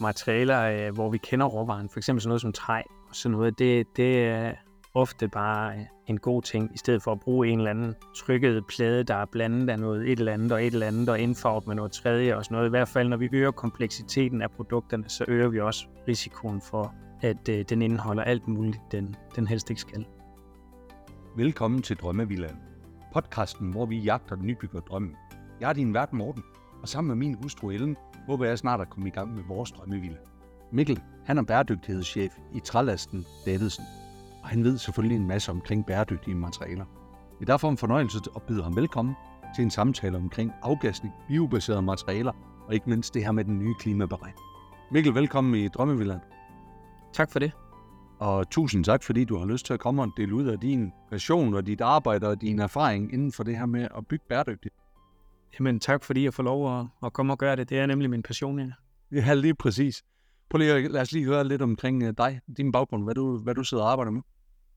materialer, øh, hvor vi kender råvaren, for eksempel sådan noget som træ og sådan noget, det, det er ofte bare øh, en god ting, i stedet for at bruge en eller anden trykket plade, der er blandet af noget et eller andet og et eller andet, og indfarvet med noget tredje og sådan noget. I hvert fald, når vi øger kompleksiteten af produkterne, så øger vi også risikoen for, at øh, den indeholder alt muligt, den, den helst ikke skal. Velkommen til Drømmevilland, Podcasten, hvor vi jagter den nybygger drømmen. Jeg er din vært Morten, og sammen med min hustru Ellen, håber jeg snart at komme i gang med vores drømmevilla. Mikkel, han er bæredygtighedschef i trælasten Davidsen, og han ved selvfølgelig en masse omkring bæredygtige materialer. Det er derfor en fornøjelse at byde ham velkommen til en samtale omkring afgasning, biobaserede materialer og ikke mindst det her med den nye klimaberegning. Mikkel, velkommen i Drømmevillaen. Tak for det. Og tusind tak, fordi du har lyst til at komme og dele ud af din passion og dit arbejde og din erfaring inden for det her med at bygge bæredygtigt. Jamen tak, fordi jeg får lov at, at komme og gøre det. Det er nemlig min passion, ja. Ja, lige præcis. Prøv lige, at- lad os lige høre lidt omkring øh, dig, din baggrund, hvad du, hvad du sidder og arbejder med.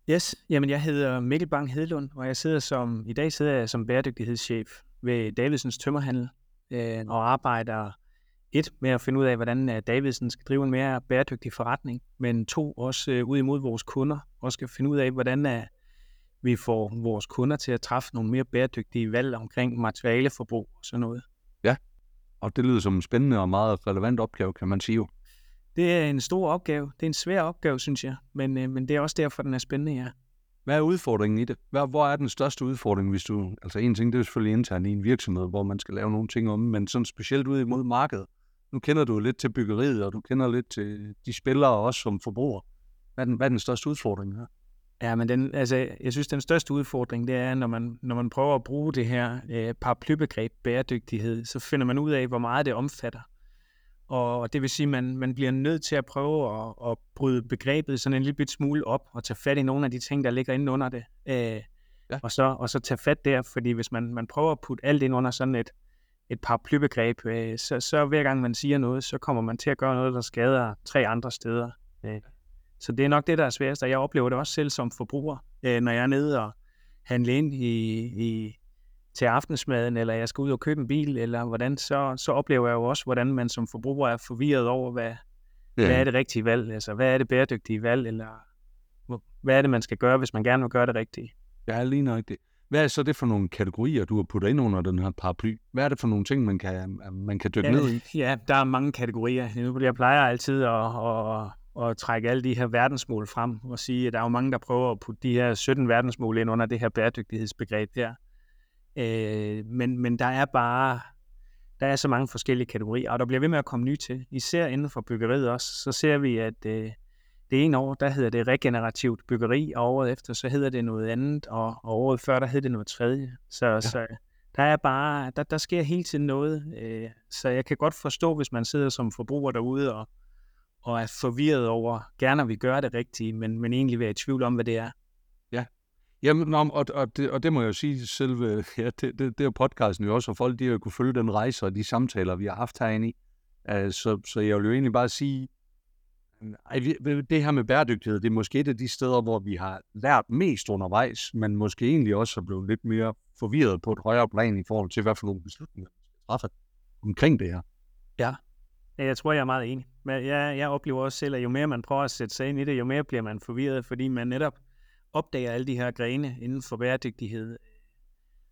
Yes, jamen jeg hedder Mikkel Bang Hedlund, og jeg sidder som, i dag sidder jeg som bæredygtighedschef ved Davidsens Tømmerhandel, øh, og arbejder et med at finde ud af, hvordan øh, Davidsen skal drive en mere bæredygtig forretning, men to også øh, ud imod vores kunder, og skal finde ud af, hvordan øh, vi får vores kunder til at træffe nogle mere bæredygtige valg omkring materialeforbrug og sådan noget. Og det lyder som en spændende og meget relevant opgave, kan man sige jo. Det er en stor opgave. Det er en svær opgave, synes jeg, men, øh, men det er også derfor, den er spændende, ja. Hvad er udfordringen i det? Hvad, hvor er den største udfordring, hvis du... Altså en ting, det er selvfølgelig internt i en virksomhed, hvor man skal lave nogle ting om, men sådan specielt ud imod markedet. Nu kender du lidt til byggeriet, og du kender lidt til de spillere også som forbruger. Hvad er den, hvad er den største udfordring her? Ja, men den, altså, jeg synes, den største udfordring, det er, når man, når man prøver at bruge det her øh, paraplybegreb bæredygtighed, så finder man ud af, hvor meget det omfatter. Og det vil sige, at man, man bliver nødt til at prøve at, at bryde begrebet sådan en lille smule op, og tage fat i nogle af de ting, der ligger inde under det. Øh, Ja. og, så, og så tage fat der, fordi hvis man, man prøver at putte alt ind under sådan et, et paraplybegreb, øh, så, så hver gang man siger noget, så kommer man til at gøre noget, der skader tre andre steder. Øh, så det er nok det, der er sværest, og jeg oplever det også selv som forbruger, øh, når jeg er nede og handler ind i, i, til aftensmaden, eller jeg skal ud og købe en bil, eller hvordan, så, så oplever jeg jo også, hvordan man som forbruger er forvirret over, hvad, ja. hvad er det rigtige valg, altså hvad er det bæredygtige valg, eller hvad er det, man skal gøre, hvis man gerne vil gøre det rigtige. Ja, lige nok det. Hvad er så det for nogle kategorier, du har puttet ind under den her paraply? Hvad er det for nogle ting, man kan, man kan dykke Ja, ned i? ja, der er mange kategorier. Nu- Jeg plejer altid at, at, at trække alle de her verdensmål frem og sige, at der er jo mange, der prøver at putte de her 17 verdensmål ind under det her bæredygtighedsbegreb her. Øh, men, men der er bare der er så mange forskellige kategorier, og der bliver ved med at komme nye til. Især inden for byggeriet også, så ser vi, at øh, det ene år, der hedder det regenerativt byggeri, og året efter, så hedder det noget andet, og, og året før, der hed det noget tredje. Så, ja. så der er bare, der, der sker hele tiden noget, øh, så jeg kan godt forstå, hvis man sidder som forbruger derude og, og er forvirret over, gerne vil gøre det rigtige, men, men egentlig være i tvivl om, hvad det er. Jamen, nå, og, og, det, og det må jeg jo sige, selve, ja, det, det, det er podcasten jo også, og folk de har kunne følge den rejse og de samtaler, vi har haft herinde i. Uh, så, så jeg vil jo egentlig bare sige, ej, vi- det her med bæredygtighed, det er måske et af de steder, hvor vi har lært mest undervejs, men måske egentlig også er blevet lidt mere forvirret på et højere plan i forhold til, hvad for nogle beslutninger vi skal træffe omkring det her. Ja, jeg tror, jeg er meget enig. Men jeg, jeg oplever også selv, at jo mere man prøver at sætte sig ind i det, jo mere bliver man forvirret, fordi man netop opdager alle de her grene inden for bæredygtighed.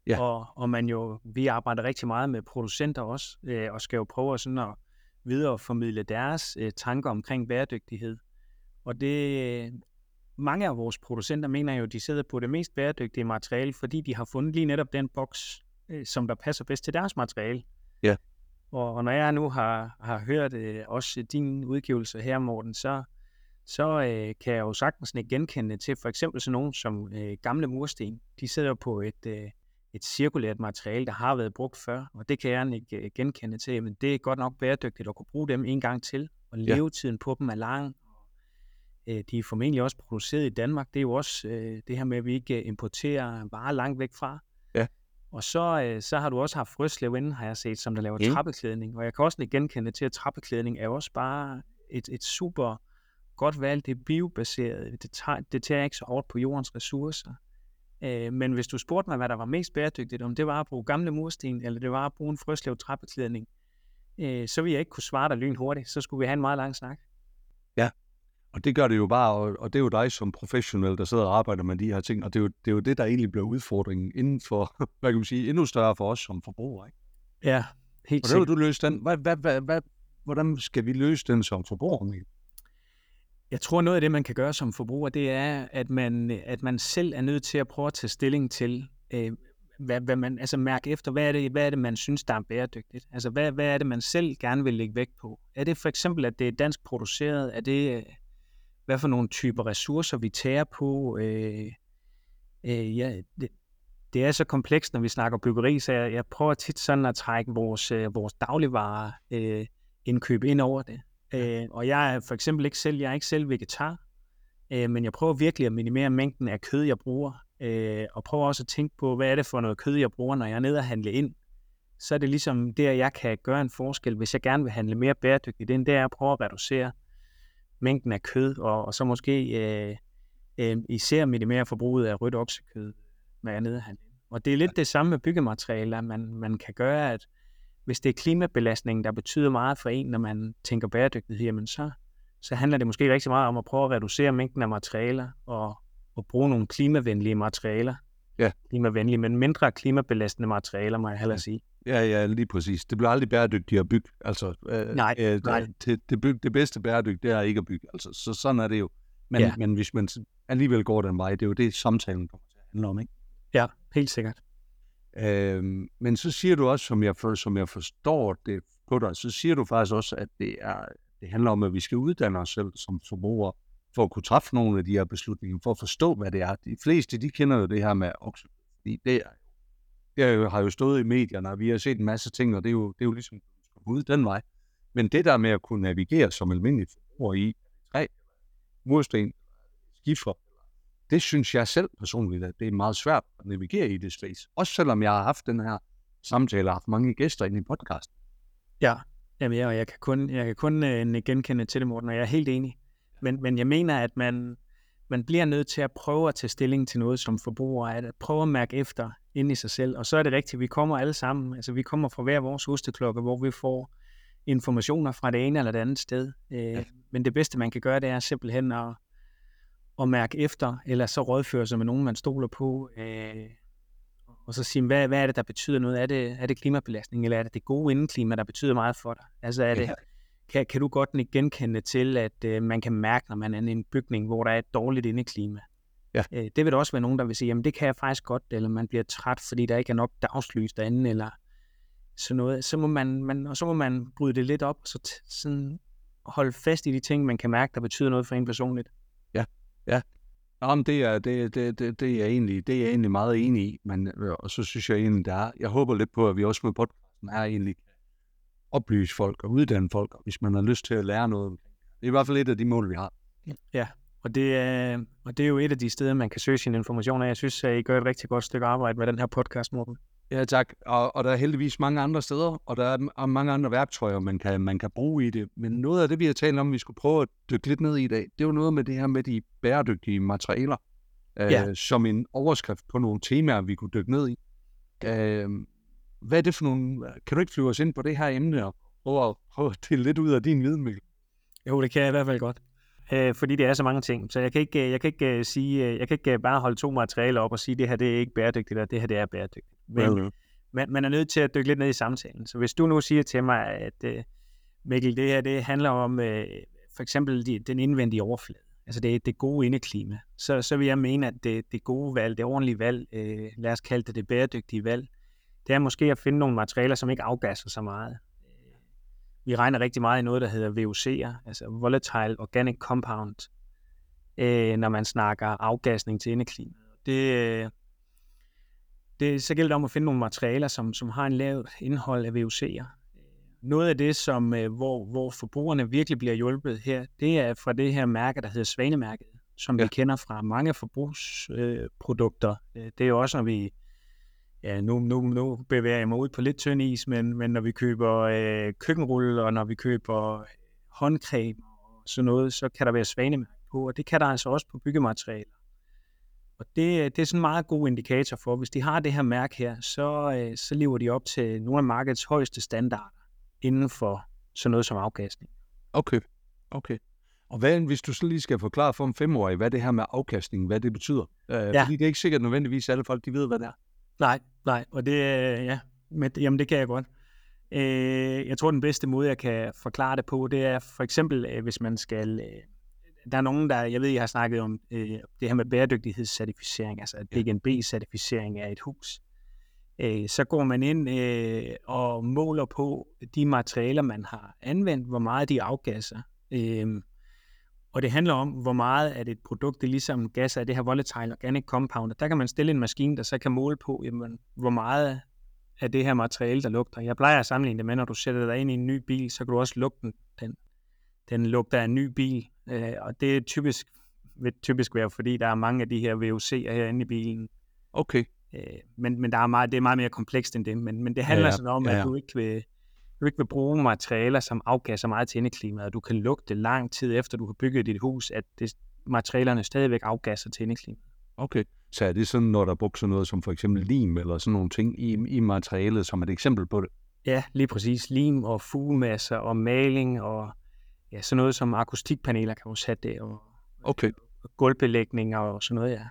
Ja. Og, og man jo, vi arbejder rigtig meget med producenter også, øh, og skal jo prøve sådan at videreformidle deres øh, tanker omkring bæredygtighed. Og det, mange af vores producenter mener jo, at de sidder på det mest bæredygtige materiale, fordi de har fundet lige netop den boks, øh, som der passer bedst til deres materiale. Ja. Og, når jeg nu har, har hørt øh, også din udgivelse her, Morten, så, så øh, kan jeg jo sagtens ikke genkende til for eksempel sådan nogen som øh, gamle mursten. De sidder på et, øh, et cirkulært materiale, der har været brugt før, og det kan jeg ikke øh, genkende til. Men det er godt nok bæredygtigt at kunne bruge dem en gang til, og Ja. levetiden på dem er lang. Øh, de er formentlig også produceret i Danmark. Det er jo også øh, det her med, at vi ikke øh, importerer varer langt væk fra. Og så, øh, så har du også haft Frøslev inden, har jeg set, som der laver Mm. trappeklædning. Og jeg kan også genkende til, at trappeklædning er også bare et, et super godt valg. Det er biobaseret. Det tager, det tager ikke så hårdt på jordens ressourcer. Øh, men hvis du spurgte mig, hvad der var mest bæredygtigt, om det var at bruge gamle mursten, eller det var at bruge en Frøslev trappeklædning, øh, så vil jeg ikke kunne svare dig lynhurtigt. Så skulle vi have en meget lang snak. Og det gør det jo bare, og, og det er jo dig som professionel, der sidder og arbejder med de her ting, og det er jo det, er jo det der egentlig bliver udfordringen inden for, hvad kan man sige, endnu større for os som forbrugere. Ikke? Ja, helt Hvordan vil sikkert. du løse den? Hvad, hvad, hvad, hvad, hvordan skal vi løse den som forbrugere? Jeg tror, noget af det, man kan gøre som forbruger, det er, at man, at man selv er nødt til at prøve at tage stilling til, øh, hvad, hvad man, altså mærke efter, hvad er, det, hvad er det, man synes, der er bæredygtigt? Altså, hvad, hvad er det, man selv gerne vil lægge vægt på? Er det for eksempel, at det er dansk produceret? Er det, øh, hvad for nogle typer ressourcer, vi tager på? Øh, øh, ja, det, det er så komplekst, når vi snakker byggeri, så jeg, jeg prøver tit sådan at trække vores, øh, vores dagligvarer øh, indkøb ind over det. Øh, og jeg er for eksempel ikke selv, jeg er ikke selv vegetar, øh, men jeg prøver virkelig at minimere mængden af kød, jeg bruger, øh, og prøver også at tænke på, hvad er det for noget kød, jeg bruger, når jeg er nede og handle ind. Så er det ligesom der, jeg kan gøre en forskel, hvis jeg gerne vil handle mere bæredygtigt ind, det er at prøve at reducere mængden af kød, og, og så måske øh, øh, især minimere forbruget af rødt oksekød, jeg er nede og det er lidt det samme med byggematerialer, man, man kan gøre, at hvis det er klimabelastningen, der betyder meget for en, når man tænker bæredygtighed, jamen så, så handler det måske rigtig meget om at prøve at reducere mængden af materialer og, og bruge nogle klimavenlige materialer. Ja. Klimavenlige, men mindre klimabelastende materialer, må jeg hellere sige. Ja, ja, lige præcis. Det bliver aldrig bæredygtigt at bygge. Altså, øh, Nej, øh, nej. Det, det, byg, det bedste bæredygtigt, det er ikke at bygge. Altså, så sådan er det jo. Men, Ja. men hvis man alligevel går den vej, det er jo det, samtalen kommer til at handle om, ikke? Ja, helt sikkert. Øhm, men så siger du også, som jeg, for, som jeg forstår det på dig, så siger du faktisk også, at det, er, det handler om, at vi skal uddanne os selv som forbrugere, for at kunne træffe nogle af de her beslutninger, for at forstå, hvad det er. De fleste, de kender jo det her med okse, fordi det, er, jeg øh, har jo stået i medierne, og vi har set en masse ting, og det er jo, det er jo ligesom ud den vej. Men det der med at kunne navigere som almindelig forbruger i træ, mursten, skifer, det synes jeg selv personligt, at det er meget svært at navigere i det space. Også selvom jeg har haft den her samtale og haft mange gæster inde i podcasten. Ja, Jamen, jeg, jeg kan kun, jeg kan kun øh, genkende til det, Morten, og jeg er helt enig. Men, men jeg mener, at man, man bliver nødt til at prøve at tage stilling til noget som forbruger, at prøve at mærke efter ind i sig selv. Og så er det rigtigt, vi kommer alle sammen, altså vi kommer fra hver vores hosteklokke, hvor vi får informationer fra det ene eller det andet sted. Øh, ja. Men det bedste, man kan gøre, det er simpelthen at, at mærke efter, eller så rådføre sig med nogen, man stoler på, øh, og så sige, hvad, hvad er det, der betyder noget? Er det, er det klimabelastning, eller er det det gode indeklima, der betyder meget for dig? Altså er det, Ja. Kan, kan du godt nikke genkende til, at øh, man kan mærke, når man er i en bygning, hvor der er et dårligt indeklima? Ja. Øh, det vil der også være nogen, der vil sige, jamen det kan jeg faktisk godt, eller man bliver træt, fordi der ikke er nok dagslys derinde, eller sådan noget. Så må man, man, og så må man bryde det lidt op, og så t- sådan holde fast i de ting, man kan mærke, der betyder noget for en personligt. Nå, men det er, det, det, det, det, er egentlig, det er jeg egentlig meget enig i, men, øh, og så synes jeg egentlig, der er, jeg håber lidt på, at vi også med podcasten er egentlig kan oplyse folk og uddanne folk, og hvis man har lyst til at lære noget. Det er i hvert fald et af de mål, vi har. Og det, er, og det er jo et af de steder, man kan søge sin information af. Jeg synes, at I gør et rigtig godt stykke arbejde med den her podcast, Morten. Ja, tak. Og, og der er heldigvis mange andre steder, og der er m- mange andre værktøjer, man kan, man kan bruge i det. Men noget af det, vi har talt om, vi skulle prøve at dykke lidt ned i i dag, det er jo noget med det her med de bæredygtige materialer, øh, Ja. som en overskrift på nogle temaer, vi kunne dykke ned i. Øh, hvad er det for nogle... Kan du ikke flyve os ind på det her emne og prøve at, prøve at dele lidt ud af din viden, Mikkel? Jo, det kan jeg i hvert fald godt. Øh, fordi det er så mange ting. Så jeg kan ikke, jeg kan ikke øh, sige, øh, jeg kan ikke øh, bare holde to materialer op og sige, det her det er ikke bæredygtigt, og det her det er bæredygtigt. Men Well, man, man er nødt til at dykke lidt ned i samtalen. Så hvis du nu siger til mig, at øh, Mikkel, det her det handler om øh, for eksempel de, den indvendige overflade, altså det, det gode indeklima, så, så vil jeg mene, at det, det gode valg, det ordentlige valg, øh, lad os kalde det det bæredygtige valg, det er måske at finde nogle materialer, som ikke afgasser så meget. Vi regner rigtig meget i noget, der hedder VOC'er, altså Volatile Organic Compound, øh, når man snakker afgasning til indeklima. Det, øh, det, så gælder det om at finde nogle materialer, som, som har en lavt indhold af VOC'er. Noget af det, som, øh, hvor, hvor forbrugerne virkelig bliver hjulpet her, det er fra det her mærke, der hedder Svanemærket, som ja. Vi kender fra mange forbrugsprodukter. Øh. Øh, det er jo også, når vi, ja, nu, nu, nu bevæger jeg mig ud på lidt tynd is, men, men når vi køber øh, køkkenrulle, og når vi køber håndcreme og sådan noget, så kan der være Svanemærke på, og det kan der altså også på byggematerialer. Og det, det er sådan en meget god indikator for, hvis de har det her mærke her, så, øh, så lever de op til nogle af markedets højeste standarder inden for sådan noget som afkastning. Okay, okay. Og hvad, hvis du så lige skal forklare for en femårig, hvad det her med afkastning, hvad det betyder? Øh, ja. Fordi det er ikke sikkert nødvendigvis, at alle folk de ved, hvad det er. Nej, nej, og det, ja, men, jamen det kan jeg godt. Øh, jeg tror, den bedste måde, jeg kan forklare det på, det er for eksempel, øh, hvis man skal... Øh, der er nogen, der, jeg ved, jeg har snakket om øh, det her med bæredygtighedscertificering, altså DGNB-certificering af et hus. Øh, så går man ind øh, og måler på de materialer, man har anvendt, hvor meget de afgasser. Øh, og det handler om, hvor meget at et produkt, det ligesom gas af det her volatile organic compound. Der kan man stille en maskine, der så kan måle på, jamen, hvor meget af det her materiale, der lugter. Jeg plejer at sammenligne det med, når du sætter dig ind i en ny bil, så kan du også lugte den. Den, den lugter af en ny bil, øh, og det er typisk, vil typisk være, fordi der er mange af de her VOC'er herinde i bilen. Okay. Øh, men, men der er meget, det er meget mere komplekst end det. Men, men det handler ja, ja. sådan om, ja, ja. at du ikke vil, du ikke vil bruge materialer, som afgasser meget til indeklimaet. Du kan lugte lang tid efter, du har bygget dit hus, at det, materialerne stadigvæk afgasser til indeklimaet. Okay, så er det sådan, når der er brugt sådan noget som for eksempel lim eller sådan nogle ting i, i materialet, som et eksempel på det? Ja, lige præcis. Lim og fugemasser og maling og ja, sådan noget som akustikpaneler kan du sætte det, og, okay. og gulvbelægninger og sådan noget, ja.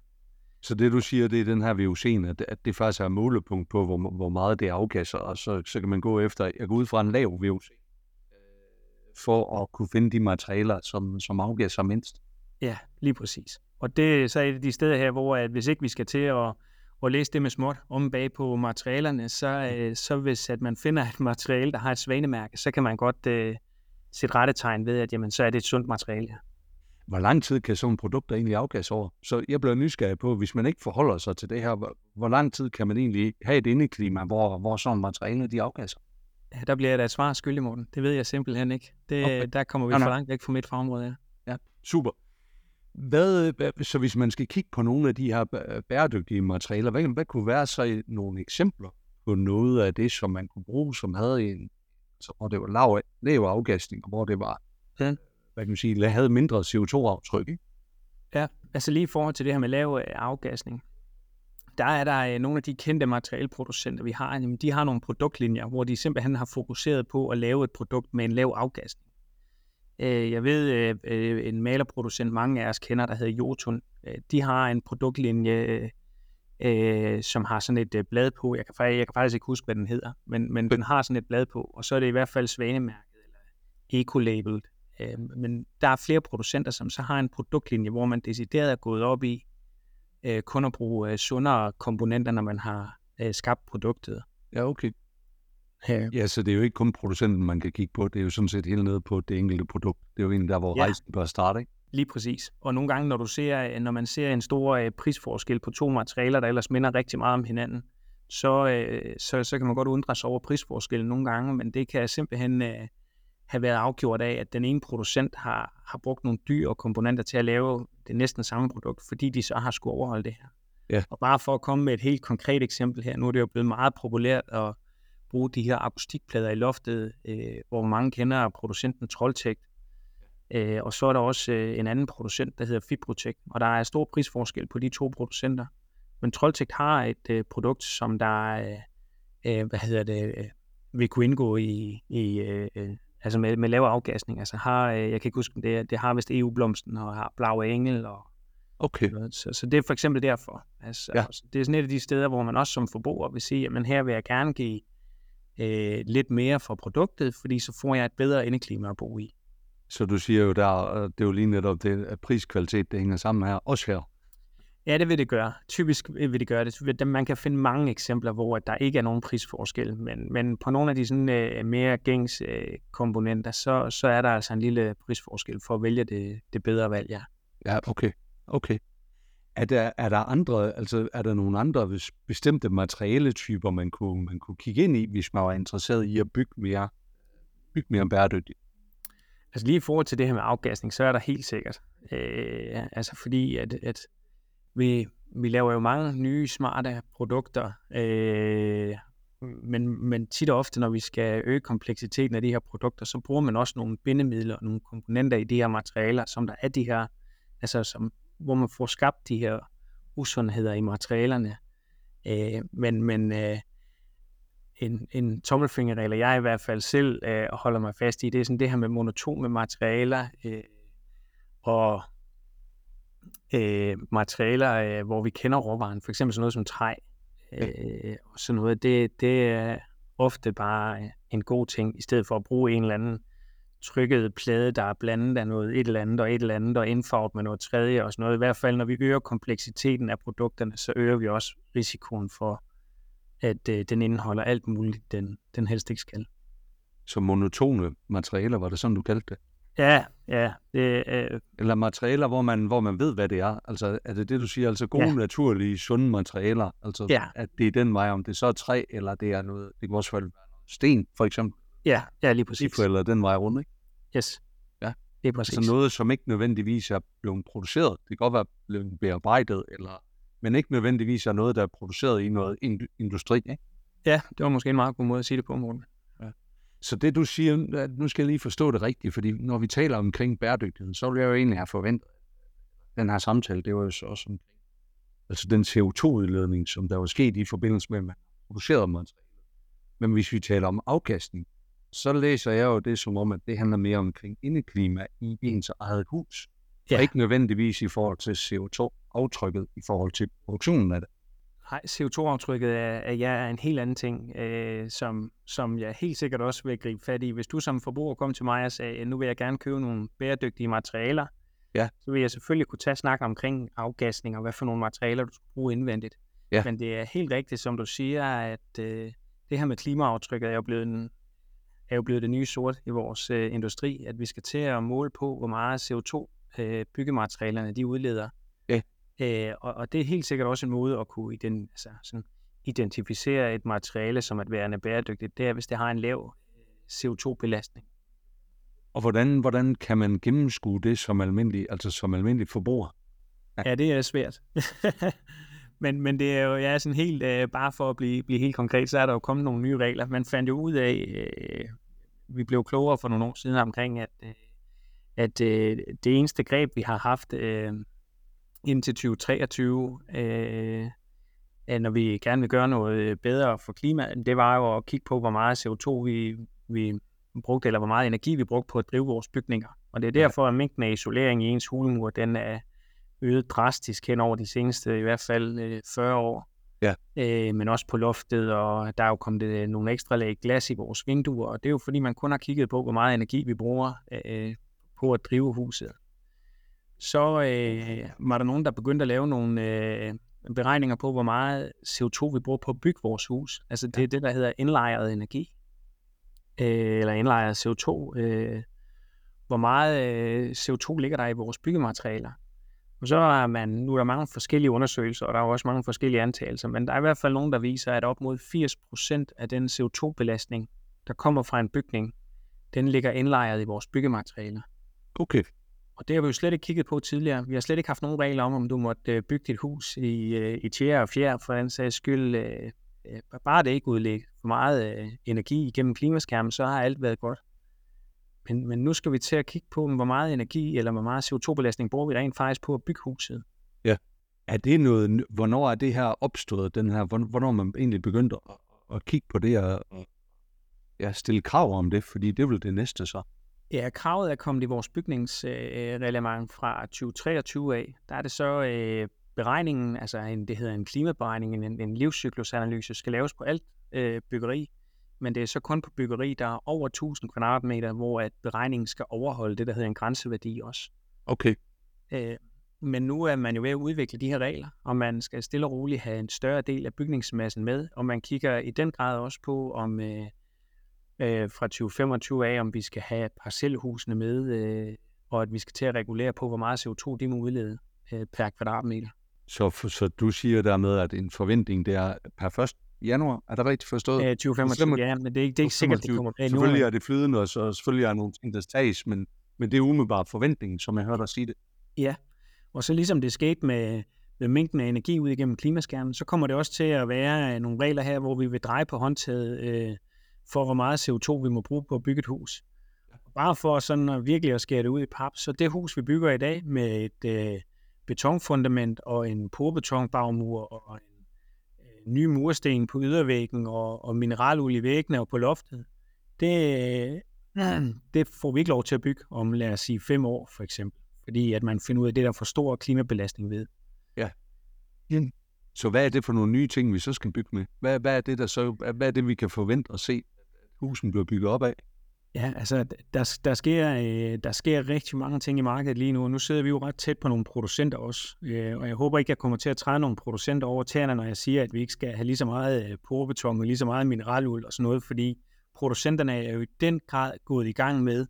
Så det du siger, det er den her VUC'en, at, at det faktisk er et målepunkt på, hvor, hvor meget det afgasser, og så, så kan man gå efter, jeg går ud fra en lav VUC, øh, for at kunne finde de materialer, som, som afgasser mindst. Ja, lige præcis. Og det så er et af de steder her, hvor at hvis ikke vi skal til at, at læse det med småt om bag på materialerne, så, øh, så hvis at man finder et materiale, der har et svanemærke, så kan man godt uh, sætte rettetegn ved, at jamen, så er det et sundt materiale. Hvor lang tid kan sådan produkter egentlig afgas over? Så jeg bliver nysgerrig på, hvis man ikke forholder sig til det her, hvor, hvor lang tid kan man egentlig have et indeklima, hvor, hvor sådan materialer de afgasser? Ja, der bliver jeg da et svar skyldig, Morten. Det ved jeg simpelthen ikke. Det, okay. Der kommer vi for langt væk fra mit fagområde. Ja. ja, super. Hvad, så hvis man skal kigge på nogle af de her bæredygtige materialer, hvad, hvad kunne være så nogle eksempler på noget af det, som man kunne bruge, som havde en, så, hvor det var lav, lav afgasning, og hvor det var, ja. Hvad kan man sige, havde mindre CO2-aftryk, ikke? Ja, altså lige i forhold til det her med lav øh, afgasning, der er der øh, nogle af de kendte materialproducenter, vi har, de har nogle produktlinjer, hvor de simpelthen har fokuseret på at lave et produkt med en lav afgasning. Øh, jeg ved, en malerproducent, mange af os kender, der hedder Jotun, de har en produktlinje, som har sådan et blad på. Jeg kan, faktisk, jeg kan faktisk ikke huske, hvad den hedder, men, men den har sådan et blad på, og så er det i hvert fald svanemærket eller eco-labeled. Men der er flere producenter, som så har en produktlinje, hvor man decideret er gået op i kun at bruge sundere komponenter, når man har skabt produktet. Ja, okay. Ja. ja, så det er jo ikke kun producenten, man kan kigge på. Det er jo sådan set helt nede på det enkelte produkt. Det er jo egentlig der, hvor ja. rejsen bør starte, ikke? Lige præcis. Og nogle gange, når, du ser, når man ser en stor øh, prisforskel på to materialer, der ellers minder rigtig meget om hinanden, så, øh, så, så kan man godt undre sig over prisforskellen nogle gange, men det kan simpelthen øh, have været afgjort af, at den ene producent har, har brugt nogle dyre komponenter til at lave det næsten samme produkt, fordi de så har skulle overholde det her. Ja. Og bare for at komme med et helt konkret eksempel her, nu er det jo blevet meget populært at bruge de her akustikplader i loftet, øh, hvor mange kender producenten Trolltech. Øh, og så er der også øh, en anden producent, der hedder Fibrotech, og der er stor prisforskel på de to producenter. Men Trolltech har et øh, produkt, som der øh, øh, hvad hedder det, øh, vil kunne indgå i, i øh, øh altså med, med lave afgasning. Altså har, øh, jeg kan ikke huske, det, det har vist EU-blomsten og har Blau Engel og Okay. Så, så det er for eksempel derfor. Altså, ja. Det er sådan et af de steder, hvor man også som forbruger vil sige, at her vil jeg gerne give øh, lidt mere for produktet, fordi så får jeg et bedre indeklima at bo i. Så du siger jo der, det er jo lige netop det, at priskvalitet, det hænger sammen her, også her. Ja, det vil det gøre. Typisk vil det gøre det. Man kan finde mange eksempler, hvor der ikke er nogen prisforskel, men, men på nogle af de sådan, uh, mere gængs uh, komponenter, så, så er der altså en lille prisforskel for at vælge det, det bedre valg, ja. Ja, okay. okay. Er der, er der andre, altså er der nogle andre bestemte materialetyper, man kunne, man kunne kigge ind i, hvis man var interesseret i at bygge mere, bygge mere bæredygtigt? Altså lige i forhold til det her med afgasning, så er der helt sikkert. Øh, altså fordi, at, at vi, vi laver jo mange nye, smarte produkter, øh, men, men tit og ofte, når vi skal øge kompleksiteten af de her produkter, så bruger man også nogle bindemidler og nogle komponenter i de her materialer, som der er de her, altså som hvor man får skabt de her usundheder i materialerne. Øh, men men øh, en, en tommelfingerregel, jeg i hvert fald selv øh, holder mig fast i, det er sådan det her med monotone materialer øh, og øh, materialer, øh, hvor vi kender råvaren, for eksempel sådan noget som træ øh, og sådan noget, det, det er ofte bare en god ting, i stedet for at bruge en eller anden trykket plade, der er blandet af noget et eller andet og et eller andet, og indfarvet med noget tredje og sådan noget. I hvert fald, når vi øger kompleksiteten af produkterne, så øger vi også risikoen for, at øh, den indeholder alt muligt, den, den helst ikke skal. Så monotone materialer, var det sådan, du kaldte det? Ja, ja. Det, øh... Eller materialer, hvor man, hvor man ved, hvad det er. Altså, er det det, du siger? Altså gode, ja. naturlige, sunde materialer. Altså, ja. at det er den vej, om det så er træ, eller det er noget, det kan også være noget sten, for eksempel. Ja, ja lige præcis. Eller den vej rundt, ikke? Yes. Ja. Det er præcis. Altså noget, som ikke nødvendigvis er blevet produceret. Det kan godt være blevet bearbejdet, eller, men ikke nødvendigvis er noget, der er produceret i noget industri, ikke? Ja, det var måske en meget god måde at sige det på, Morten. Så det du siger, nu skal jeg lige forstå det rigtigt, fordi når vi taler omkring bæredygtighed, så vil jeg jo egentlig have forventet, den her samtale, det var jo så også omkring, altså den CO2-udledning, som der var sket i forbindelse med, at man producerede materialet. Men hvis vi taler om afkastning, så læser jeg jo det som om, at det handler mere omkring indeklima i ens eget hus. Ja. Og ikke nødvendigvis i forhold til CO2-aftrykket i forhold til produktionen af det. Nej, CO2-aftrykket er, er, ja, er en helt anden ting, øh, som, som jeg helt sikkert også vil gribe fat i. Hvis du som forbruger kom til mig og sagde, nu vil jeg gerne købe nogle bæredygtige materialer, ja. så vil jeg selvfølgelig kunne tage snak omkring afgasning og hvad for nogle materialer, du skal bruge indvendigt. Ja. Men det er helt rigtigt, som du siger, at øh, det her med klimaaftrykket er jo blevet en, er jo blevet det nye sort i vores øh, industri, at vi skal til at måle på, hvor meget CO2 øh, byggematerialerne de udleder. Øh, og, og det er helt sikkert også en måde at kunne ident, altså, sådan, identificere et materiale som at være bæredygtigt. Det er, hvis det har en lav øh, CO2-belastning. Og hvordan, hvordan kan man gennemskue det som almindelig, altså som almindelig forbruger? Ja, ja det er svært. men, men det er jo ja, sådan helt, øh, bare for at blive, blive helt konkret, så er der jo kommet nogle nye regler. Man fandt jo ud af, øh, vi blev klogere for nogle år siden omkring, at, øh, at øh, det eneste greb, vi har haft øh, indtil 2023, øh, når vi gerne vil gøre noget bedre for klimaet, det var jo at kigge på, hvor meget CO2 vi, vi brugte, eller hvor meget energi vi brugte på at drive vores bygninger. Og det er derfor, at mængden af isolering i ens hulemur, den er øget drastisk hen over de seneste i hvert fald øh, 40 år. Ja. Øh, men også på loftet, og der er jo kommet øh, nogle ekstra lag glas i vores vinduer, og det er jo fordi, man kun har kigget på, hvor meget energi vi bruger øh, på at drive huset. Så øh, var der nogen, der begyndte at lave nogle øh, beregninger på, hvor meget CO2 vi bruger på at bygge vores hus. Altså det er det, der hedder indlejret energi, øh, eller indlejret CO2. Øh, hvor meget øh, CO2 ligger der i vores byggematerialer? Og så er man, nu er der mange forskellige undersøgelser, og der er også mange forskellige antagelser, men der er i hvert fald nogen, der viser, at op mod 80% af den CO2-belastning, der kommer fra en bygning, den ligger indlejret i vores byggematerialer. Okay. Og det har vi jo slet ikke kigget på tidligere. Vi har slet ikke haft nogen regler om, om du måtte øh, bygge dit hus i, øh, i tjære og fjer, for den sags skyld. Øh, øh bare det ikke udlægge for meget energi igennem klimaskærmen, så har alt været godt. Men, men nu skal vi til at kigge på, hvor meget energi eller hvor meget CO2-belastning bruger vi rent faktisk på at bygge huset. Ja. Er det noget, hvornår er det her opstået, den her, hvornår man egentlig begyndte at, at kigge på det og ja, stille krav om det, fordi det er vel det næste så? Ja, kravet er kommet i vores bygningsreglement øh, fra 2023 af. Der er det så øh, beregningen, altså en, det hedder en klimaberegning, en, en livscyklusanalyse, skal laves på alt øh, byggeri men det er så kun på byggeri, der er over 1000 kvadratmeter, hvor at beregningen skal overholde det, der hedder en grænseværdi også. Okay. Øh, men nu er man jo ved at udvikle de her regler, og man skal stille og roligt have en større del af bygningsmassen med, og man kigger i den grad også på, om øh, øh, fra 2025 af, om vi skal have parcelhusene med, øh, og at vi skal til at regulere på, hvor meget CO2 de må udlede øh, per kvadratmeter. Så, så du siger dermed, at en forventning det er per først januar. Er det rigtigt forstået? Ja, 2025, ja, men det er ikke, det er ikke sikkert, det kommer med Selvfølgelig er det flydende, og så selvfølgelig er nogle ting, der tages, men, men det er umiddelbart forventningen, som jeg hørte dig sige det. Ja, og så ligesom det skete med, med mængden af energi ud igennem klimaskærmen, så kommer det også til at være nogle regler her, hvor vi vil dreje på håndtaget øh, for, hvor meget CO2 vi må bruge på at bygge et hus. Bare for sådan at virkelig at skære det ud i pap. Så det hus, vi bygger i dag med et øh, betonfundament og en porbetonbagmur og en nye mursten på ydervæggen og, og mineralolie i væggene og på loftet, det, det får vi ikke lov til at bygge om, lad os sige, fem år for eksempel. Fordi at man finder ud af det, der for stor klimabelastning ved. Ja. Så hvad er det for nogle nye ting, vi så skal bygge med? Hvad, hvad er det, der så, hvad er det, vi kan forvente at se, at husen bliver bygget op af? Ja, altså der, der, sker, øh, der sker rigtig mange ting i markedet lige nu, nu sidder vi jo ret tæt på nogle producenter også, øh, og jeg håber ikke, jeg kommer til at træde nogle producenter over tæerne, når jeg siger, at vi ikke skal have lige så meget øh, porbeton og lige så meget mineraluld og sådan noget, fordi producenterne er jo i den grad gået i gang med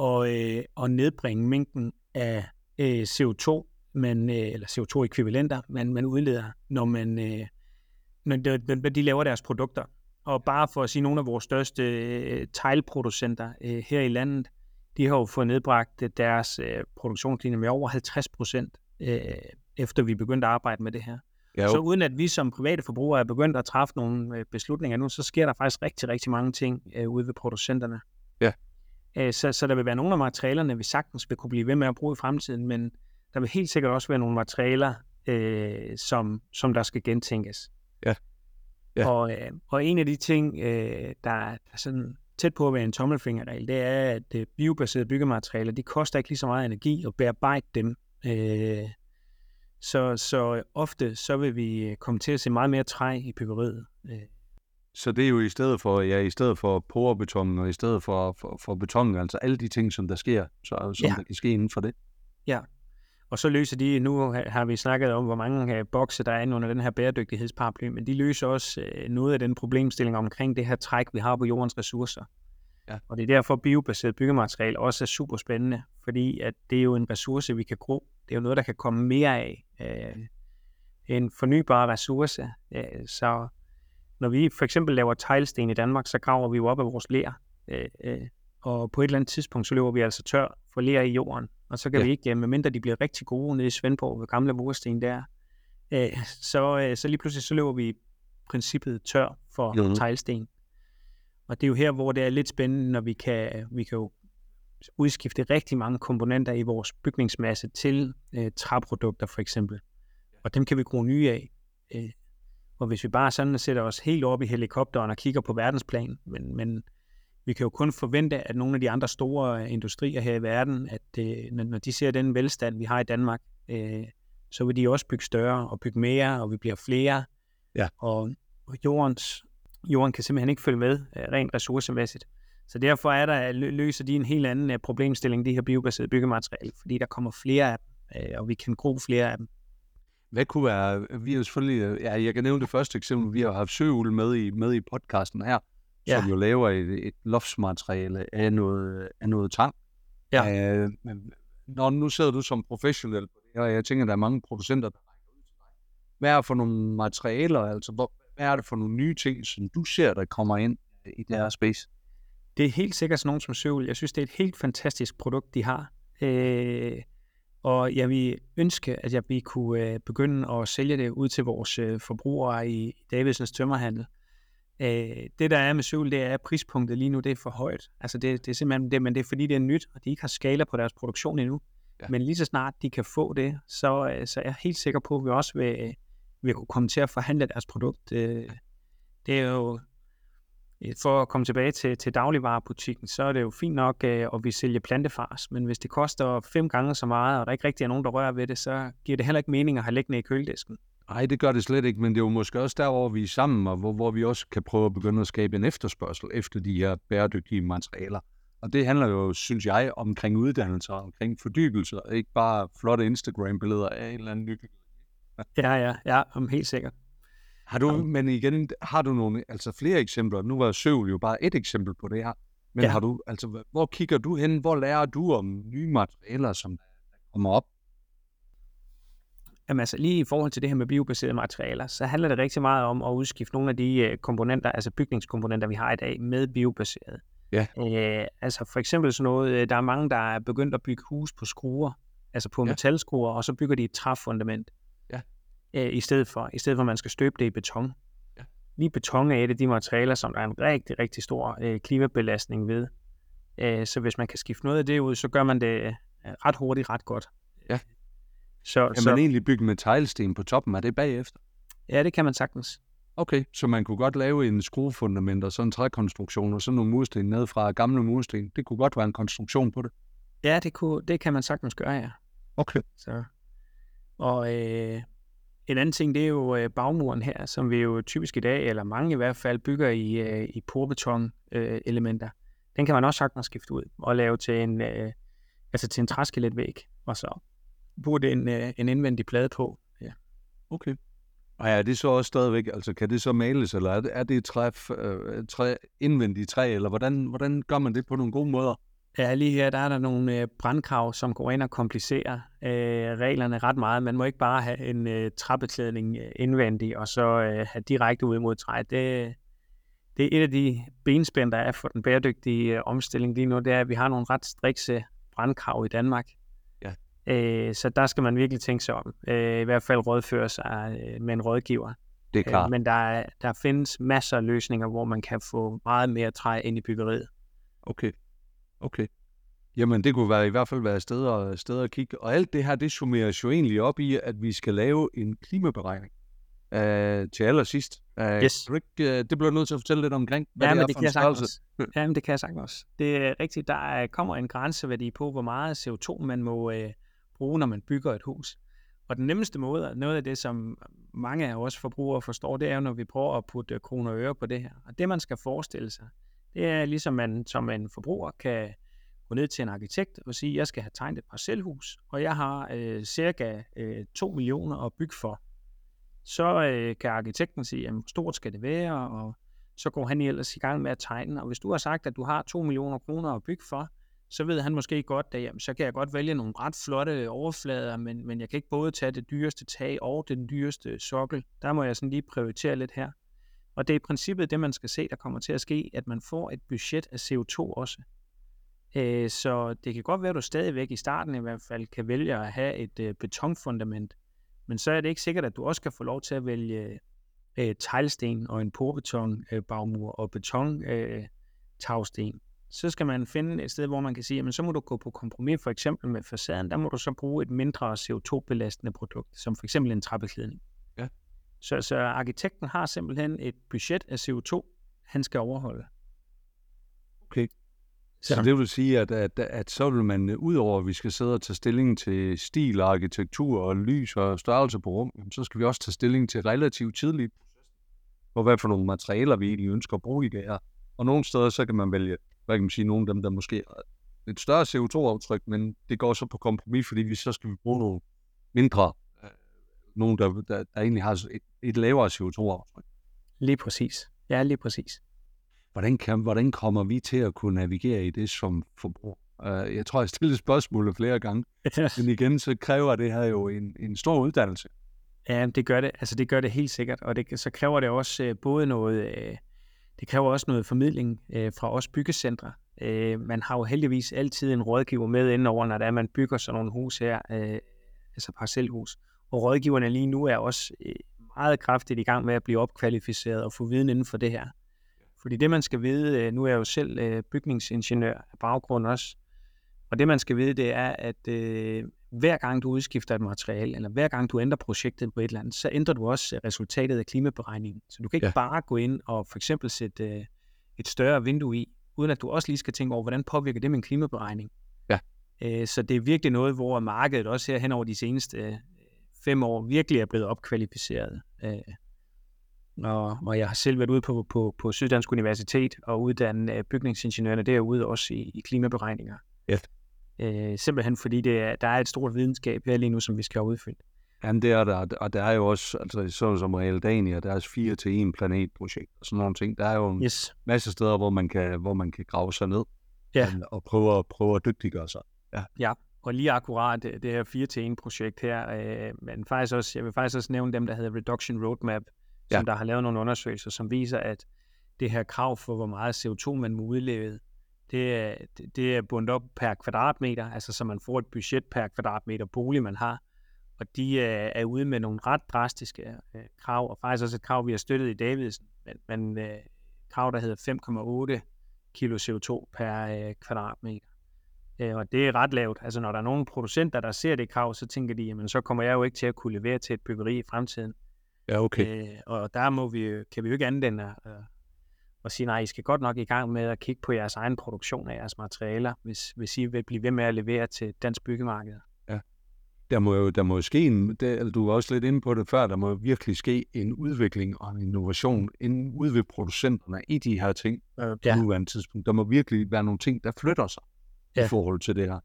at, øh, at nedbringe mængden af øh, CO2, man, øh, eller CO2-ekvivalenter, man, man udleder, når, man, øh, når de, når de laver deres produkter. Og bare for at sige, nogle af vores største øh, teglproducenter øh, her i landet, de har jo fået nedbragt deres øh, produktionslinje med over 50 procent, øh, efter vi begyndte at arbejde med det her. Ja, så uden at vi som private forbrugere er begyndt at træffe nogle beslutninger nu, så sker der faktisk rigtig, rigtig mange ting øh, ude ved producenterne. Ja. Så, så der vil være nogle af materialerne, vi sagtens vil kunne blive ved med at bruge i fremtiden, men der vil helt sikkert også være nogle materialer, øh, som, som der skal gentænkes. Ja. ja. Og, øh, og en af de ting, øh, der er sådan tæt på at være en tommelfingerregel, det er, at øh, biobaserede byggematerialer, de koster ikke lige så meget energi at bearbejde dem. Øh, så, så ofte så vil vi øh, komme til at se meget mere træ i byggeriet. Øh. Så det er jo i stedet for, ja, i stedet for porebeton og i stedet for, for, for beton, altså alle de ting, som der sker, så, som ja. der kan ske inden for det. Ja, og så løser de, nu har vi snakket om, hvor mange bokse der er under den her bæredygtighedsparaply, men de løser også øh, noget af den problemstilling omkring det her træk, vi har på jordens ressourcer. Ja. Og det er derfor, biobaseret byggemateriale også er super spændende, fordi at det er jo en ressource, vi kan gro. Det er jo noget, der kan komme mere af. Øh, en fornybar ressource. Øh, så når vi for eksempel laver teglsten i Danmark, så graver vi jo op af vores ler. Øh, øh, og på et eller andet tidspunkt, så løber vi altså tør for ler i jorden. Og så kan ja. vi ikke, medmindre de bliver rigtig gode nede i Svendborg ved gamle mursten der, øh, så, øh, så lige pludselig så løber vi i princippet tør for mm. teglsten. Og det er jo her, hvor det er lidt spændende, når vi kan, vi kan jo udskifte rigtig mange komponenter i vores bygningsmasse til øh, træprodukter for eksempel. Og dem kan vi gro nye af. Øh, og hvis vi bare sådan sætter os helt op i helikopteren og kigger på verdensplan, men, men vi kan jo kun forvente, at nogle af de andre store øh, industrier her i verden, at øh, når de ser den velstand, vi har i Danmark, øh, så vil de også bygge større og bygge mere, og vi bliver flere. Ja. Og jordens, jorden kan simpelthen ikke følge med øh, rent ressourcemæssigt. Så derfor er der, løser de en helt anden uh, problemstilling, de her biobaserede byggematerialer, fordi der kommer flere af dem, og vi kan gro flere af dem. Hvad kunne være, vi har selvfølgelig, ja, jeg kan nævne det første eksempel, vi har haft søul med i, med i podcasten her, ja. som jo laver et, et loftsmateriale af noget, af noget tang. Ja. Uh, men når nu sidder du som professionel på det, og jeg tænker, der er mange producenter, der rækker ud til dig. Hvad er det for nogle materialer, altså hvor, hvad er det for nogle nye ting, som du ser, der kommer ind i det her space? Det er helt sikkert sådan nogen som Søvl. Jeg synes, det er et helt fantastisk produkt, de har. Øh, og jeg vil ønske, at jeg vi kunne øh, begynde at sælge det ud til vores øh, forbrugere i Davidsens tømmerhandel. Øh, det, der er med Søvl, det er, at prispunktet lige nu det er for højt. Altså det, det er simpelthen det, men det er fordi, det er nyt, og de ikke har skala på deres produktion endnu. Ja. Men lige så snart de kan få det, så, øh, så er jeg helt sikker på, at vi også vil, vil kunne komme til at forhandle deres produkt. Øh, det er jo Øh, for at komme tilbage til, til dagligvarerbutikken, så er det jo fint nok, øh, at vi sælger plantefars, men hvis det koster fem gange så meget, og der ikke rigtig er nogen, der rører ved det, så giver det heller ikke mening at have liggende i køledisken. Nej, det gør det slet ikke, men det er jo måske også der, hvor vi er sammen, og hvor, hvor vi også kan prøve at begynde at skabe en efterspørgsel efter de her bæredygtige materialer. Og det handler jo, synes jeg, omkring uddannelser, omkring fordybelser, ikke bare flotte Instagram-billeder af en eller anden nyttig. ja, ja, ja, om helt sikkert. Har du, men igen, har du nogle, altså flere eksempler? Nu var Søvl jo bare et eksempel på det her. Men ja. har du, altså, hvor kigger du hen? Hvor lærer du om nye materialer, som kommer op? Jamen altså lige i forhold til det her med biobaserede materialer, så handler det rigtig meget om at udskifte nogle af de øh, komponenter, altså bygningskomponenter, vi har i dag, med biobaserede. Ja. Øh, altså for eksempel sådan noget, øh, der er mange, der er begyndt at bygge hus på skruer, altså på ja. metalskruer, og så bygger de et træfundament øh, i stedet for, i stedet for at man skal støbe det i beton. Ja. Lige beton er et af de materialer, som der er en rigtig, rigtig stor øh, klimabelastning ved. Øh, så hvis man kan skifte noget af det ud, så gør man det ret hurtigt, ret godt. Så, kan så, man egentlig bygge med teglsten på toppen af det bagefter? Ja, det kan man sagtens. Okay, så man kunne godt lave en skruefundament og sådan en trækonstruktion og sådan nogle mursten ned fra gamle mursten. Det kunne godt være en konstruktion på det. Ja, det, kunne, det kan man sagtens gøre, ja. Okay. Så. Og øh, en anden ting, det er jo øh, bagmuren her, som vi jo typisk i dag, eller mange i hvert fald, bygger i, øh, i porbeton øh, elementer. Den kan man også sagtens skifte ud og lave til en, øh, altså til en træskeletvæg, og så burde en, øh, en indvendig plade på. Ja. Okay. Og er det så også stadigvæk, altså kan det så males, eller er det, er det træ, øh, træ, indvendigt træ, eller hvordan, hvordan gør man det på nogle gode måder? Ja, lige her der er der nogle øh, brandkrav, som går ind og komplicerer øh, reglerne ret meget. Man må ikke bare have en øh, trappeklædning øh, indvendig, og så øh, have direkte ud mod træ. Det, det er et af de benspænd, der er for den bæredygtige øh, omstilling lige nu, det er, at vi har nogle ret strikse brandkrav i Danmark. Øh, så der skal man virkelig tænke sig om. Øh, I hvert fald rådføre sig øh, med en rådgiver. Det er klart. Øh, men der, er, der findes masser af løsninger, hvor man kan få meget mere træ ind i byggeriet. Okay. Okay. Jamen, det kunne være, i hvert fald være steder, steder at kigge. Og alt det her, det summeres jo egentlig op i, at vi skal lave en klimaberegning uh, til allersidst. Uh, Yes. du ikke, uh, det bliver nødt til at fortælle lidt omkring, hvad Ja, det men er det for kan en størrelse. Ja, men det kan jeg sagtens også. Det er rigtigt, der er- kommer en grænseværdi på, hvor meget CO2 man må øh, bruge, når man bygger et hus. Og den nemmeste måde, noget af det, som mange af os forbrugere forstår, det er jo, når vi prøver at putte kroner og øre på det her. Og det, man skal forestille sig, det er ligesom man som en forbruger kan gå ned til en arkitekt og sige, jeg skal have tegnet et parcelhus, og jeg har øh, cirka øh, 2 millioner at bygge for. Så øh, kan arkitekten sige, jamen, hvor stort skal det være, og så går han ellers i gang med at tegne. Og hvis du har sagt, at du har 2 millioner kroner at bygge for, så ved han måske godt, at jamen, så kan jeg godt vælge nogle ret flotte overflader, men, men jeg kan ikke både tage det dyreste tag og den dyreste sokkel. Der må jeg sådan lige prioritere lidt her. Og det er i princippet det, man skal se, der kommer til at ske, at man får et budget af CO2 også. Øh, så det kan godt være, at du stadigvæk i starten i hvert fald kan vælge at have et øh, betonfundament, men så er det ikke sikkert, at du også kan få lov til at vælge øh, teglsten og en porbeton øh, bagmur og beton øh, tagsten. Så skal man finde et sted, hvor man kan sige, jamen så må du gå på kompromis for eksempel med facaden. Der må du så bruge et mindre CO2-belastende produkt, som for eksempel en trappeklædning. Ja. Så, så arkitekten har simpelthen et budget af CO2, han skal overholde. Okay. Så det vil sige, at, at, at så vil man, øh, udover at vi skal sidde og tage stilling til stil arkitektur og lys og størrelse på rum, så skal vi også tage stilling til relativt tidligt, og hvad for nogle materialer vi egentlig ønsker at bruge i det her. Og nogle steder, så kan man vælge, hvad kan man sige, nogle af dem, der måske har et større CO2-aftryk, men det går så på kompromis, fordi vi så skal vi bruge nogle mindre, øh, nogle, der, der, der egentlig har et, et lavere CO2-aftryk. Lige præcis. Ja, lige præcis. Hvordan, kan, hvordan kommer vi til at kunne navigere i det som forbruger? Uh, jeg tror, jeg stillede spørgsmålet flere gange, men igen, så kræver det her jo en, en stor uddannelse. Ja, det gør det. Altså det gør det helt sikkert, og det, så kræver det også øh, både noget, øh, det kræver også noget formidling øh, fra os byggecentre. Øh, man har jo heldigvis altid en rådgiver med indover, når det er, man bygger sådan nogle hus her, øh, altså parcelhus. Og rådgiverne lige nu er også øh, meget kraftigt i gang med at blive opkvalificeret og få viden inden for det her. Fordi det man skal vide, øh, nu er jeg jo selv øh, bygningsingeniør af baggrund også, og det man skal vide, det er, at øh, hver gang du udskifter et materiale, eller hver gang du ændrer projektet på et eller andet, så ændrer du også øh, resultatet af klimaberegningen. Så du kan ikke Ja. ja. bare gå ind og for eksempel sætte øh, et større vindue i, uden at du også lige skal tænke over, hvordan påvirker det min klimaberegning. Ja. Øh, så det er virkelig noget, hvor markedet også her hen over de seneste øh, fem år virkelig er blevet opkvalificeret. Øh, og, og jeg har selv været ude på, på, på Syddansk Universitet og uddanne øh, bygningsingeniørerne derude også i, i klimaberegninger. Ja. Øh, simpelthen fordi det er, der er et stort videnskab her lige nu, som vi skal have udfyldt. Jamen, det er der, og der er jo også, altså sådan som Realdania, der er 4 til 1 planetprojekt og sådan nogle ting. Der er jo en Yes. masse steder, hvor man kan, hvor man kan grave sig ned Ja. og- prøve, at- prøve at dygtiggøre sig. Ja, og lige akkurat det, det her 4 til 1 projekt her, øh, men faktisk også, jeg vil faktisk også nævne dem, der hedder Reduction Roadmap, som Ja. der har lavet nogle undersøgelser, som viser, at det her krav for, hvor meget CO2 man må udlede, det er, det- det er bundet op per kvadratmeter, altså så man får et budget per kvadratmeter bolig, man har. Og de øh, er ude med nogle ret drastiske øh, krav, og faktisk også et krav, vi har støttet i Davidsen, men, men øh, krav, der hedder 5,8 kilo CO2 per øh, kvadratmeter. Øh, og det er ret lavt. Altså når der er nogle producenter, der ser det krav, så tænker de, jamen så kommer jeg jo ikke til at kunne levere til et byggeri i fremtiden. Ja, okay. Øh, og der må vi, kan vi jo ikke andet end at, at sige, nej, I skal godt nok i gang med at kigge på jeres egen produktion af jeres materialer, hvis, hvis I vil blive ved med at levere til dansk byggemarked. Der må jo der må ske en, der, du var også lidt inde på det før, der må virkelig ske en udvikling og en innovation inden ude ved producenterne i de her ting Øh, på ja. nuværende tidspunkt. Der må virkelig være nogle ting, der flytter sig ja. Ja. i forhold til det her.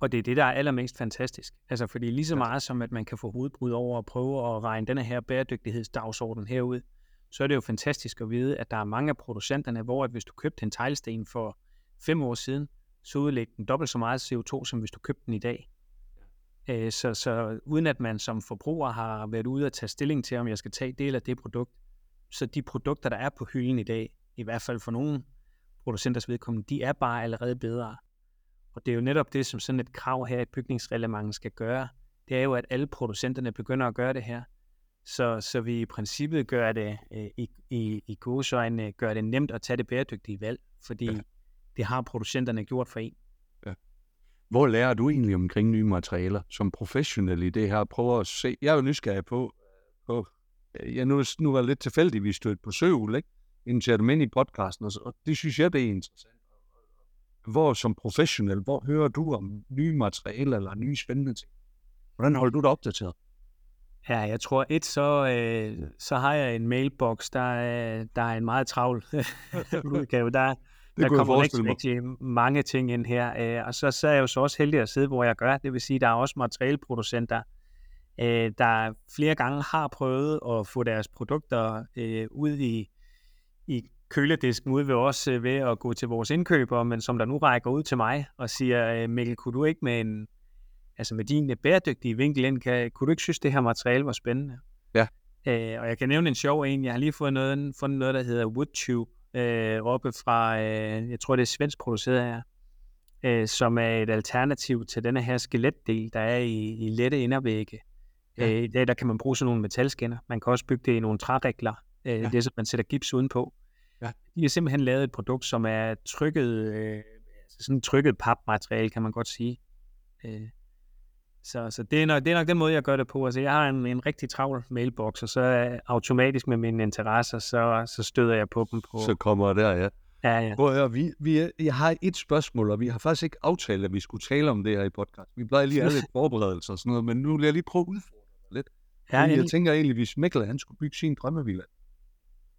Og det er det, der er allermest fantastisk. Altså, fordi lige så meget som, at man kan få hovedbrud over at prøve at regne denne her bæredygtighedsdagsorden herud, så er det jo fantastisk at vide, at der er mange af producenterne, hvor at hvis du købte en teglsten for fem år siden, så udlægger den dobbelt så meget CO2, som hvis du købte den i dag. Øh, Så, så uden at man som forbruger har været ude og tage stilling til, om jeg skal tage del af det produkt, så de produkter, der er på hylden i dag, i hvert fald for nogle producenters vedkommende, de er bare allerede bedre. Og det er jo netop det, som sådan et krav her i bygningsreglementet skal gøre. Det er jo, at alle producenterne begynder at gøre det her. Så, så vi i princippet gør det øh, i, i, i godsøjne, gør det nemt at tage det bæredygtige valg, fordi Ja. ja. det har producenterne gjort for en. Hvor lærer du egentlig omkring nye materialer som professionel i det her? Prøver at se. Jeg er jo nysgerrig på, på ja, nu, nu var lidt tilfældigt, vi stødte på Søul, ikke? Inden til dem ind i podcasten, og, så- og det synes jeg, det er interessant. Hvor som professionel, hvor hører du om nye materialer eller nye spændende ting? Hvordan holder du dig opdateret? Ja, jeg tror et, så, øh, så har jeg en mailbox, der, er- der er en meget travl udgave. Der, der kunne jeg kommer rigtig, rigtig mange ting ind her. Øh, og så, så er jeg jo så også heldig at sidde, hvor jeg gør. Det vil sige, der er også materialeproducenter, øh, der flere gange har prøvet at få deres produkter øh, ud i, i køledisken ude ved os øh, ved at gå til vores indkøbere, men som der nu rækker ud til mig og siger, øh, Mikkel, kunne du ikke med en altså med din øh, bæredygtige vinkel ind, kan, kunne du ikke synes, det her materiale var spændende? Ja. Øh, og jeg kan nævne en sjov en. Jeg har lige fået noget, fundet noget, der hedder Woodtube, øh, oppe fra, øh, jeg tror det er svensk produceret her, øh, som er et alternativ til denne her skeletdel, der er i, i lette indervægge. Ja. Øh, I dag der kan man bruge sådan nogle metalskinner. Man kan også bygge det i nogle træregler. Øh, Ja. Det er så, man sætter gips udenpå. Ja. De har simpelthen lavet et produkt, som er trykket, øh, altså sådan et trykket papmateriale, kan man godt sige. Øh, så, så det, er nok, det er nok den måde, jeg gør det på. Altså, jeg har en, en rigtig travl mailbox, og så øh, automatisk med mine interesser, så, så støder jeg på dem på. Så kommer der, ja. ja, ja. Prøv at høre, vi, vi, jeg har et spørgsmål, og vi har faktisk ikke aftalt, at vi skulle tale om det her i podcast. Vi plejer lige at have lidt forberedelser og sådan noget, men nu vil jeg lige prøve at udfordre dig lidt. ja, jeg endelig. tænker egentlig, hvis Mikkel han skulle bygge sin drømmevilla,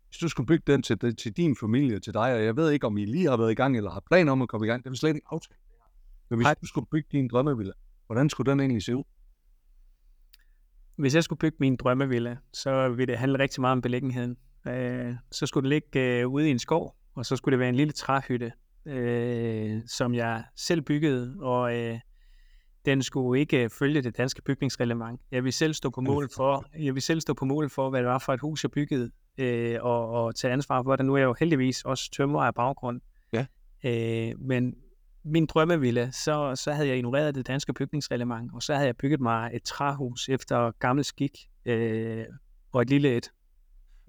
hvis du skulle bygge den til, til din familie, til dig, og jeg ved ikke, om I lige har været i gang, eller har planer om at komme i gang, det er vi slet ikke aftalt. Men hvis Nej. du skulle bygge din drømmevilla, hvordan skulle den egentlig se ud? Hvis jeg skulle bygge min drømmevilla, så ville det handle rigtig meget om beliggenheden. Øh, så skulle det ligge øh, ude i en skov, og så skulle det være en lille træhytte, øh, som jeg selv byggede, og øh, den skulle ikke følge det danske bygningsreglement. Jeg vil selv stå på mål for, jeg vil selv stå på mål for, hvad det var for et hus, jeg byggede, øh, og, og tage ansvar for det. Nu er jeg jo heldigvis også tømrer af baggrund. Ja. Øh, men min drømmevilla, så, så havde jeg ignoreret det danske bygningsreglement, og så havde jeg bygget mig et træhus efter gammel skik, øh, og et lille et.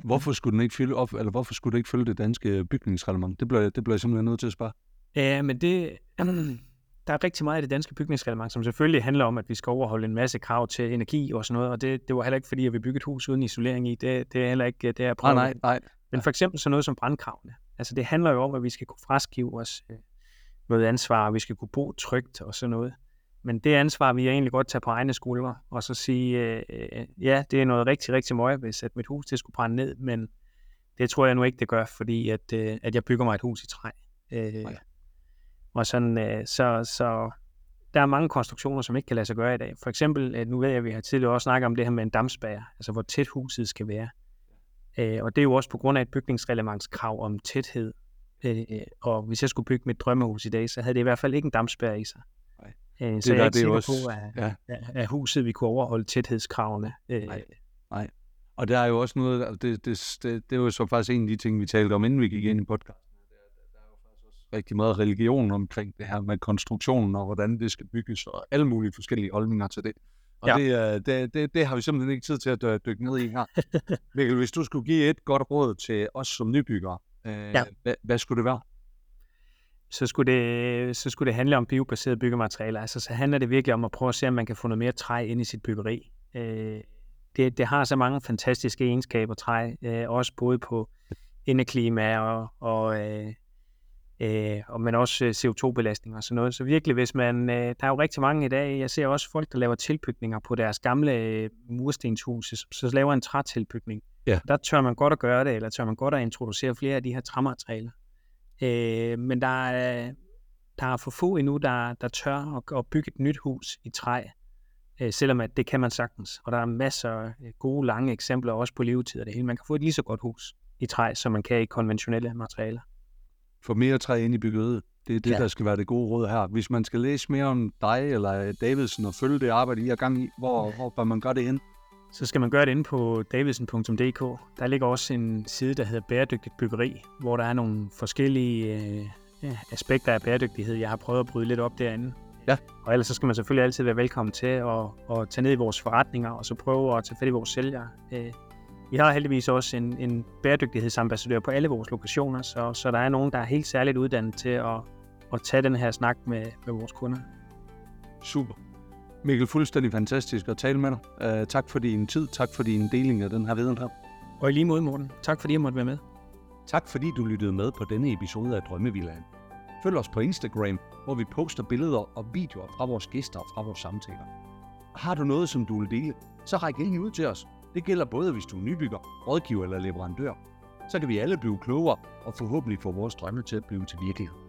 Hvorfor skulle den ikke følge op, eller hvorfor skulle det ikke følge det danske bygningsreglement? Det bliver, det bliver jeg simpelthen nødt til at spørge. Ja, men det, der er rigtig meget i det danske bygningsreglement, som selvfølgelig handler om, at vi skal overholde en masse krav til energi og sådan noget, og det, det var heller ikke, fordi jeg vil bygge et hus uden isolering i. Det, det er heller ikke det, jeg Nej, prøver. nej, nej. Men for eksempel sådan noget som brandkravene. Altså det handler jo om, at vi skal kunne fraskive os øh, noget ansvar, og vi skal kunne bo trygt og sådan noget. Men det ansvar vil jeg egentlig godt tage på egne skuldre, og så sige, øh, øh, ja, det er noget rigtig, rigtig møg, hvis at mit hus det skulle brænde ned, men det tror jeg nu ikke, det gør, fordi at, øh, at jeg bygger mig et hus i træ. Øh, Nej. og sådan, øh, så, så der er mange konstruktioner, som ikke kan lade sig gøre i dag. For eksempel, øh, nu ved jeg, at vi har tidligere også snakket om det her med en dammspærre, altså hvor tæt huset skal være. Øh, og det er jo også på grund af et bygningsreglementskrav om tæthed. Øh, øh, og hvis jeg skulle bygge mit drømmehus i dag, så havde det i hvert fald ikke en dammspærre i sig. Nej. Øh, så der, jeg er det er ikke jo sikker også- på, at, ja. at, at huset vi kunne overholde tæthedskravene. Øh, Nej. Og der er jo også noget, det, det, det, det er jo så faktisk en af de ting, vi talte om, inden vi gik ind i podcasten. Der, der, er jo faktisk også rigtig meget religion omkring det her med konstruktionen og hvordan det skal bygges, og alle mulige forskellige holdninger til det. Og Ja. det, er- det, det, det har vi simpelthen ikke tid til at dy- dykke ned i her. Mikkel, hvis du skulle give et godt råd til os som nybyggere, øh, Ja. hvad, hvad skulle det være? så, skulle det, så skulle det handle om biobaserede byggematerialer. Altså, så handler det virkelig om at prøve at se, om man kan få noget mere træ ind i sit byggeri. Øh, det, det har så mange fantastiske egenskaber, træ, øh, også både på indeklima og, og øh, øh, og men også øh, CO2-belastning og sådan noget. Så virkelig, hvis man, øh, der er jo rigtig mange i dag, jeg ser også folk, der laver tilbygninger på deres gamle øh, murstenshuse, så, så laver en trætilbygning. Ja. Der tør man godt at gøre det, eller tør man godt at introducere flere af de her træmaterialer. Øh, men der er, der er for få endnu, der, der tør at, at bygge et nyt hus i træ, øh, selvom at det kan man sagtens. Og der er masser af gode, lange eksempler også på levetid og det hele. Man kan få et lige så godt hus i træ, som man kan i konventionelle materialer. Få mere træ ind i byggeriet. Det er det, Ja. der skal være det gode råd her. Hvis man skal læse mere om dig eller Davidsen og følge det arbejde, I har gang i, hvor, hvor bør man gøre det hen? Så skal man gøre det inde på davidsen.dk. Der ligger også en side, der hedder Bæredygtigt Byggeri, hvor der er nogle forskellige øh, aspekter af bæredygtighed. Jeg har prøvet at bryde lidt op derinde. Ja. Og ellers så skal man selvfølgelig altid være velkommen til at, at tage ned i vores forretninger, og så prøve at tage fat i vores sælgere. Øh, Vi har heldigvis også en, en bæredygtighedsambassadør på alle vores lokationer, så, så der er nogen, der er helt særligt uddannet til at, at tage den her snak med, med vores kunder. Super. Mikkel, fuldstændig fantastisk at tale med dig. Uh, tak for din tid. Tak for din deling af den her viden her. Og i lige måde, Morten, tak fordi jeg måtte være med. Tak fordi du lyttede med på denne episode af Drømmevillaen. Følg os på Instagram, hvor vi poster billeder og videoer fra vores gæster og fra vores samtaler. Har du noget, som du vil dele, så ræk endelig ud til os. Det gælder både, hvis du er nybygger, rådgiver eller leverandør. Så kan vi alle blive klogere og forhåbentlig få vores drømme til at blive til virkelighed.